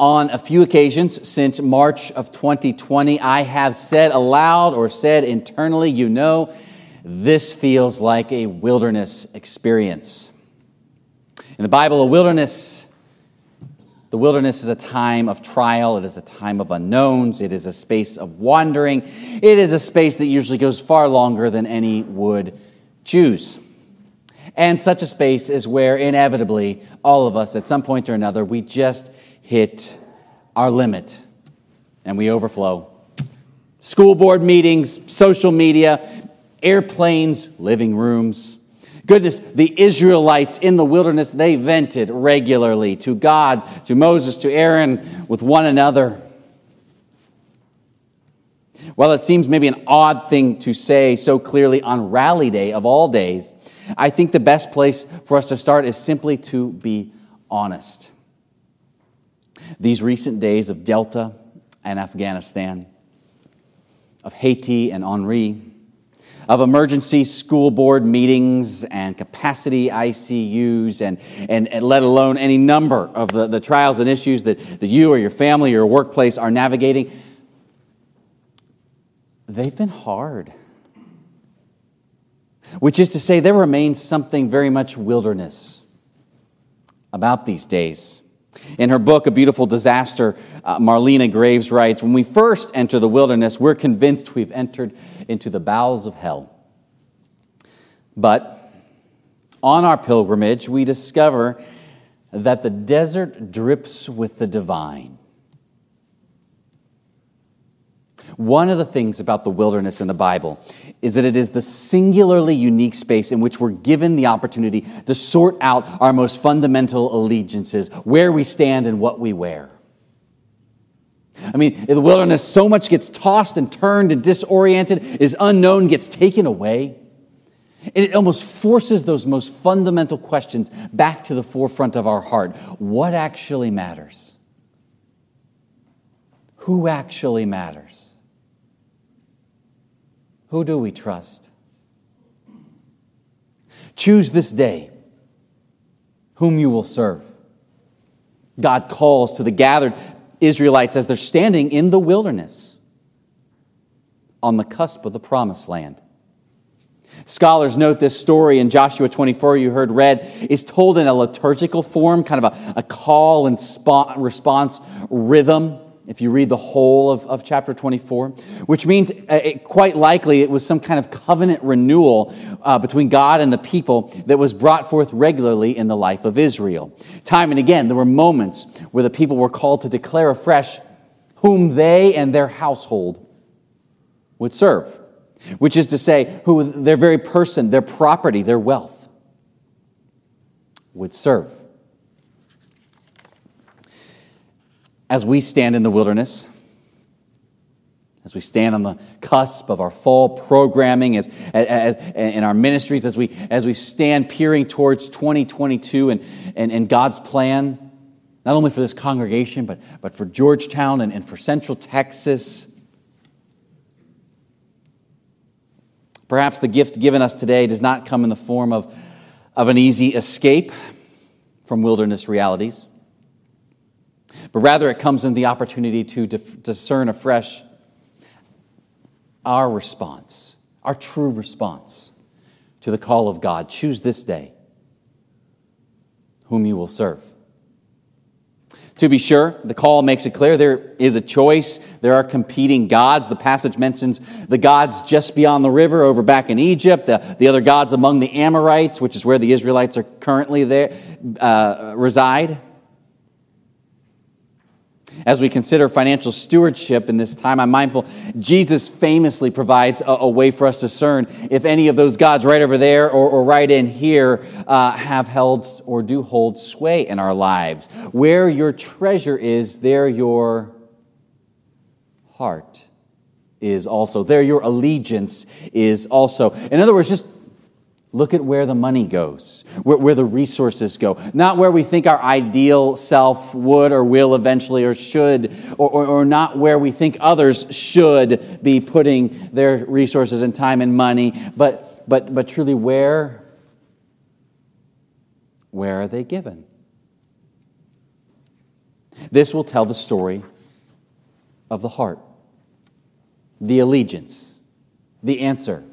On a few occasions since March of 2020, I have said aloud or said internally, you know, this feels like a wilderness experience. In the Bible, a wilderness, the wilderness is a time of trial, it is a time of unknowns, it is a space of wandering, it is a space that usually goes far longer than any would choose. And such a space is where inevitably all of us, at some point or another, we just hit our limit and we overflow. School board meetings, social media, airplanes, living rooms. Goodness, the Israelites in the wilderness, they vented regularly to God, to Moses, to Aaron, with one another. While it seems maybe an odd thing to say so clearly on Rally Day of all days, I think the best place for us to start is simply to be honest. These recent days of Delta and Afghanistan, of Haiti and Henri, of emergency school board meetings and capacity ICUs, and, and, and, let alone any number of the, the trials and issues that, that you or your family or your workplace are navigating, they've been hard. Which is to say, there remains something very much wilderness about these days. In her book, A Beautiful Disaster, uh, Marlena Graves writes When we first enter the wilderness, we're convinced we've entered into the bowels of hell. But on our pilgrimage, we discover that the desert drips with the divine. One of the things about the wilderness in the Bible is that it is the singularly unique space in which we're given the opportunity to sort out our most fundamental allegiances, where we stand and what we wear. I mean, in the wilderness, so much gets tossed and turned and disoriented, is unknown, gets taken away. And it almost forces those most fundamental questions back to the forefront of our heart. What actually matters? Who actually matters? Who do we trust? Choose this day whom you will serve. God calls to the gathered Israelites as they're standing in the wilderness on the cusp of the promised land. Scholars note this story in Joshua 24, you heard read, is told in a liturgical form, kind of a, a call and response rhythm if you read the whole of, of chapter 24, which means uh, it, quite likely it was some kind of covenant renewal uh, between God and the people that was brought forth regularly in the life of Israel. Time and again, there were moments where the people were called to declare afresh whom they and their household would serve, which is to say, who their very person, their property, their wealth would serve. As we stand in the wilderness, as we stand on the cusp of our fall programming, as, as, in our ministries, as we, as we stand peering towards 2022 and, and, and God's plan, not only for this congregation, but, but for Georgetown and, and for Central Texas. Perhaps the gift given us today does not come in the form of, of an easy escape from wilderness realities but rather it comes in the opportunity to discern afresh our response, our true response to the call of God. Choose this day whom you will serve. To be sure, the call makes it clear there is a choice. There are competing gods. The passage mentions the gods just beyond the river over back in Egypt, the, the other gods among the Amorites, which is where the Israelites are currently there, uh, reside. As we consider financial stewardship in this time, I'm mindful Jesus famously provides a, a way for us to discern if any of those gods right over there or, or right in here uh, have held or do hold sway in our lives. Where your treasure is, there your heart is also. There your allegiance is also. In other words, just Look at where the money goes, where, where, the resources go, not where we think our ideal self would or will eventually or should, or, or, or, not where we think others should be putting their resources and time and money, but, but, but truly where, where are they given? This will tell the story of the heart, the allegiance, the answer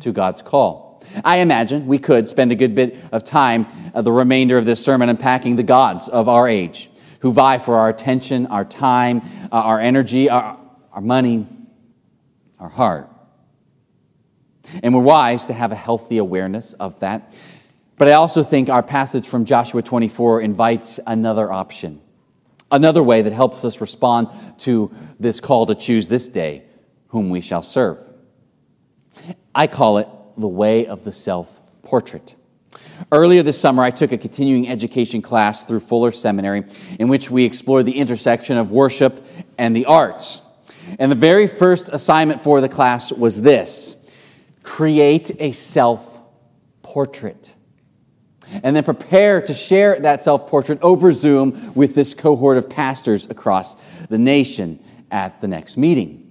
to God's call. I imagine we could spend a good bit of time, uh, the remainder of this sermon, unpacking the gods of our age who vie for our attention, our time, uh, our energy, our, our money, our heart. And we're wise to have a healthy awareness of that. But I also think our passage from Joshua 24 invites another option, another way that helps us respond to this call to choose this day whom we shall serve. I call it the way of the self portrait. Earlier this summer, I took a continuing education class through Fuller Seminary in which we explored the intersection of worship and the arts. And the very first assignment for the class was this create a self portrait. And then prepare to share that self portrait over Zoom with this cohort of pastors across the nation at the next meeting.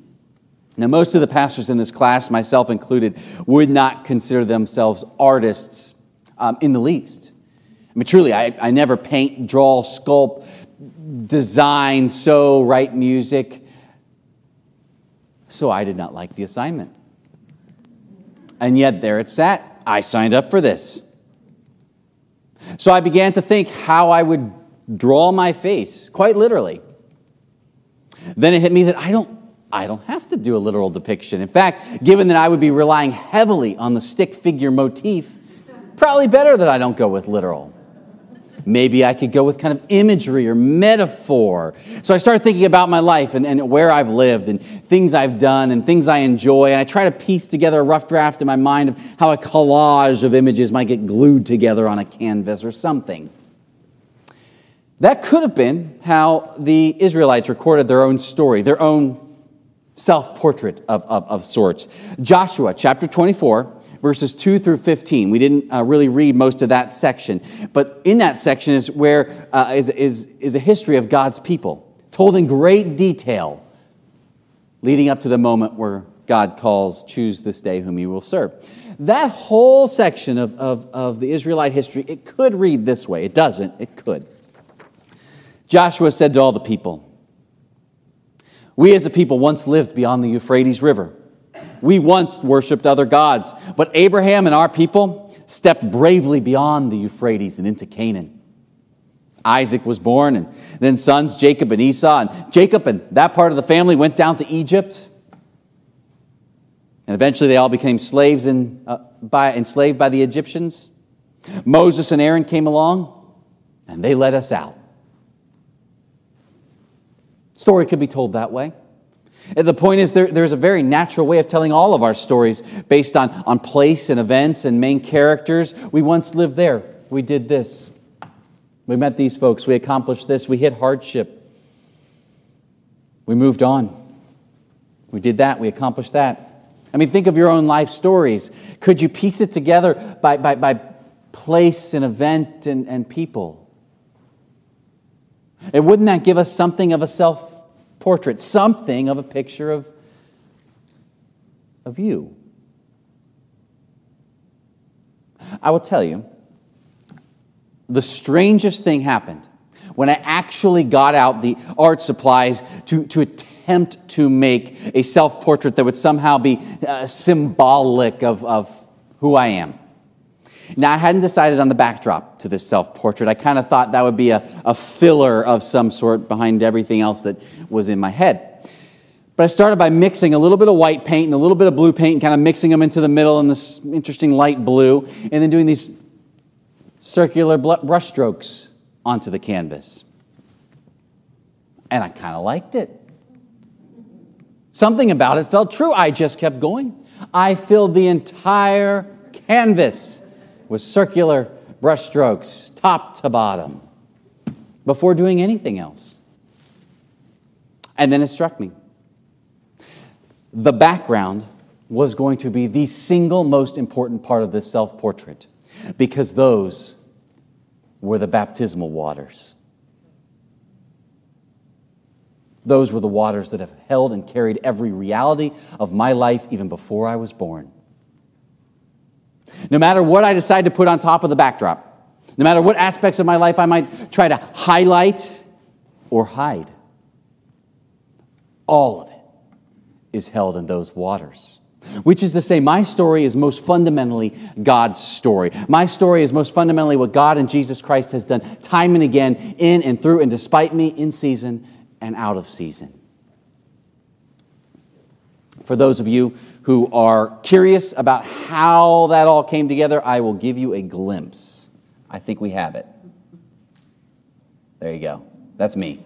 Now, most of the pastors in this class, myself included, would not consider themselves artists um, in the least. I mean, truly, I, I never paint, draw, sculpt, design, sew, write music. So I did not like the assignment. And yet, there it sat. I signed up for this. So I began to think how I would draw my face, quite literally. Then it hit me that I don't, I don't have to do a literal depiction. In fact, given that I would be relying heavily on the stick figure motif, probably better that I don't go with literal. Maybe I could go with kind of imagery or metaphor. So I start thinking about my life and, and where I've lived and things I've done and things I enjoy. And I try to piece together a rough draft in my mind of how a collage of images might get glued together on a canvas or something. That could have been how the Israelites recorded their own story, their own self portrait of, of, of sorts. Joshua chapter 24 verses 2 through 15. We didn't uh, really read most of that section, but in that section is where uh, is, is, is a history of God's people, told in great detail, leading up to the moment where God calls, Choose this day whom you will serve. That whole section of, of, of the Israelite history, it could read this way. It doesn't, it could. Joshua said to all the people, We as a people once lived beyond the Euphrates River we once worshiped other gods, but Abraham and our people stepped bravely beyond the Euphrates and into Canaan. Isaac was born, and then sons Jacob and Esau. And Jacob and that part of the family went down to Egypt. And eventually they all became slaves in, uh, by, enslaved by the Egyptians. Moses and Aaron came along, and they let us out. Story could be told that way. The point is, there, there's a very natural way of telling all of our stories based on, on place and events and main characters. We once lived there. We did this. We met these folks. We accomplished this. We hit hardship. We moved on. We did that. We accomplished that. I mean, think of your own life stories. Could you piece it together by, by, by place and event and, and people? And wouldn't that give us something of a self portrait, something of a picture of, of you. I will tell you, the strangest thing happened when I actually got out the art supplies to, to attempt to make a self portrait that would somehow be uh, symbolic of, of who I am. Now, I hadn't decided on the backdrop to this self portrait. I kind of thought that would be a, a filler of some sort behind everything else that was in my head. But I started by mixing a little bit of white paint and a little bit of blue paint and kind of mixing them into the middle in this interesting light blue, and then doing these circular brush strokes onto the canvas. And I kind of liked it. Something about it felt true. I just kept going. I filled the entire canvas with circular brushstrokes, top to bottom, before doing anything else. And then it struck me. The background was going to be the single most important part of this self portrait because those were the baptismal waters. Those were the waters that have held and carried every reality of my life even before I was born. No matter what I decide to put on top of the backdrop, no matter what aspects of my life I might try to highlight or hide. All of it is held in those waters. Which is to say, my story is most fundamentally God's story. My story is most fundamentally what God and Jesus Christ has done time and again, in and through and despite me, in season and out of season. For those of you who are curious about how that all came together, I will give you a glimpse. I think we have it. There you go. That's me.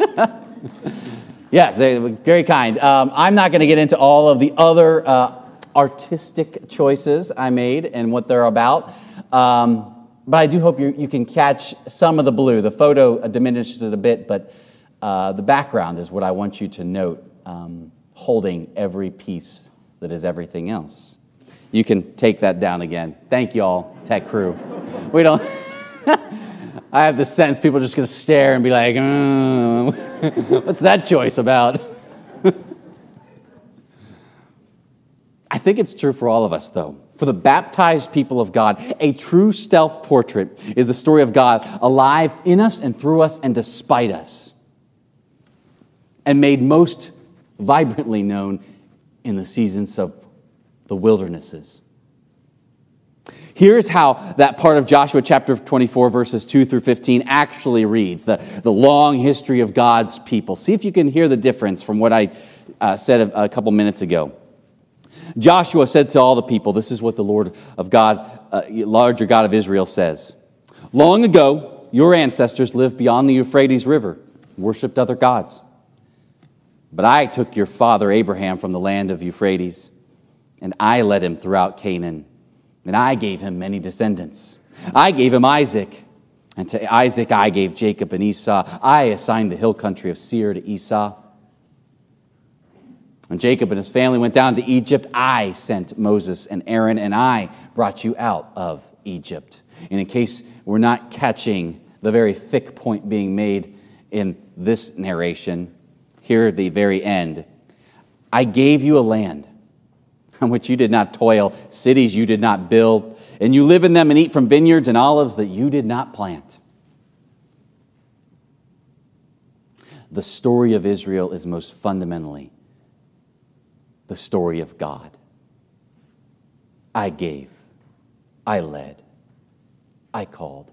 yes, very kind. Um, I'm not going to get into all of the other uh, artistic choices I made and what they're about. Um, but I do hope you, you can catch some of the blue. The photo diminishes it a bit, but uh, the background is what I want you to note, um, holding every piece that is everything else. You can take that down again. Thank you all, tech crew. We don't. I have the sense people are just going to stare and be like, mm, what's that choice about? I think it's true for all of us, though. For the baptized people of God, a true stealth portrait is the story of God alive in us and through us and despite us, and made most vibrantly known in the seasons of the wildernesses. Here's how that part of Joshua chapter 24, verses 2 through 15 actually reads the, the long history of God's people. See if you can hear the difference from what I uh, said a, a couple minutes ago. Joshua said to all the people, This is what the Lord of God, uh, larger God of Israel, says. Long ago, your ancestors lived beyond the Euphrates River, worshiped other gods. But I took your father Abraham from the land of Euphrates, and I led him throughout Canaan and I gave him many descendants. I gave him Isaac, and to Isaac I gave Jacob and Esau. I assigned the hill country of Seir to Esau. When Jacob and his family went down to Egypt, I sent Moses and Aaron, and I brought you out of Egypt. And in case we're not catching the very thick point being made in this narration, here at the very end, I gave you a land on which you did not toil, cities you did not build, and you live in them and eat from vineyards and olives that you did not plant. The story of Israel is most fundamentally the story of God. I gave, I led, I called.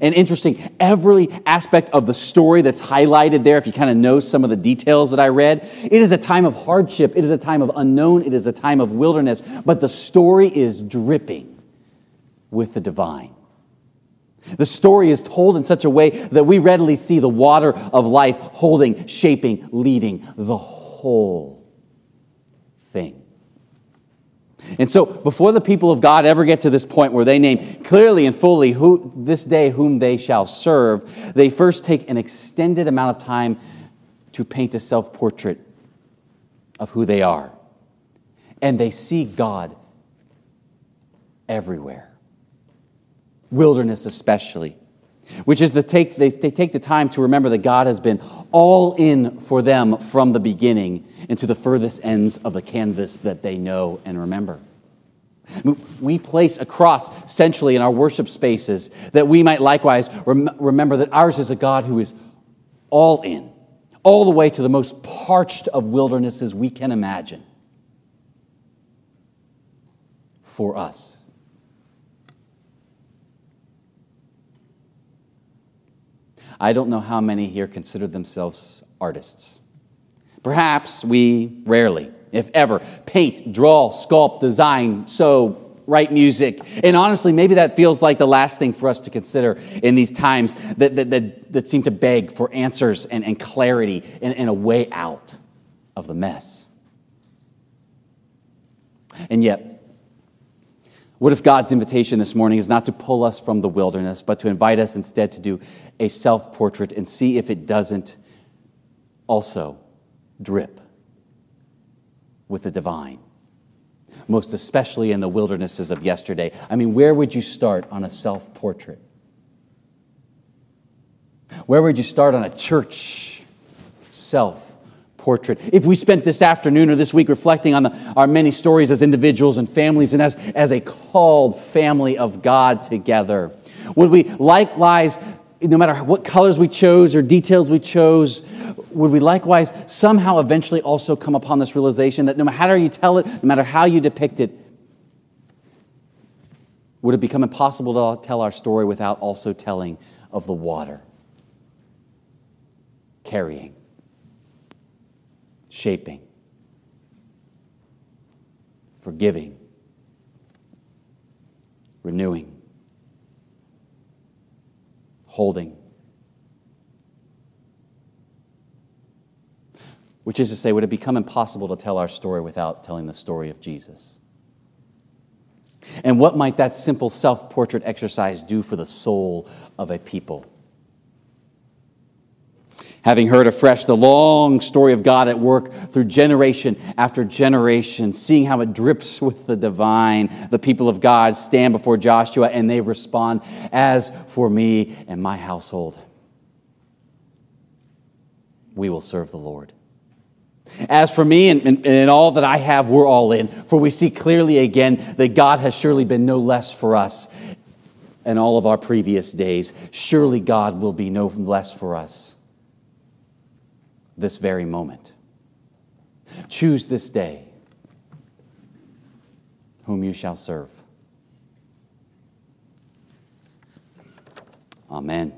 And interesting, every aspect of the story that's highlighted there, if you kind of know some of the details that I read, it is a time of hardship, it is a time of unknown, it is a time of wilderness, but the story is dripping with the divine. The story is told in such a way that we readily see the water of life holding, shaping, leading the whole thing. And so, before the people of God ever get to this point where they name clearly and fully who this day whom they shall serve, they first take an extended amount of time to paint a self portrait of who they are. And they see God everywhere, wilderness especially. Which is the take, they, they take the time to remember that God has been all in for them from the beginning into the furthest ends of the canvas that they know and remember. We place a cross centrally in our worship spaces that we might likewise rem- remember that ours is a God who is all in, all the way to the most parched of wildernesses we can imagine for us. I don't know how many here consider themselves artists. Perhaps we rarely, if ever, paint, draw, sculpt, design, sew, write music. And honestly, maybe that feels like the last thing for us to consider in these times that, that, that, that seem to beg for answers and, and clarity and, and a way out of the mess. And yet, what if God's invitation this morning is not to pull us from the wilderness, but to invite us instead to do a self portrait and see if it doesn't also drip with the divine, most especially in the wildernesses of yesterday. I mean, where would you start on a self portrait? Where would you start on a church self portrait? If we spent this afternoon or this week reflecting on the, our many stories as individuals and families and as, as a called family of God together, would we likewise no matter what colors we chose or details we chose, would we likewise somehow eventually also come upon this realization that no matter how you tell it, no matter how you depict it, would it become impossible to tell our story without also telling of the water? Carrying, shaping, forgiving, renewing holding. Which is to say, would it become impossible to tell our story without telling the story of Jesus? And what might that simple self portrait exercise do for the soul of a people? Having heard afresh the long story of God at work through generation after generation, seeing how it drips with the divine, the people of God stand before Joshua and they respond, As for me and my household, we will serve the Lord. As for me and, and, and, all that I have, we're all in. For we see clearly again that God has surely been no less for us in all of our previous days. Surely God will be no less for us this very moment. Choose this day whom you shall serve. Amen.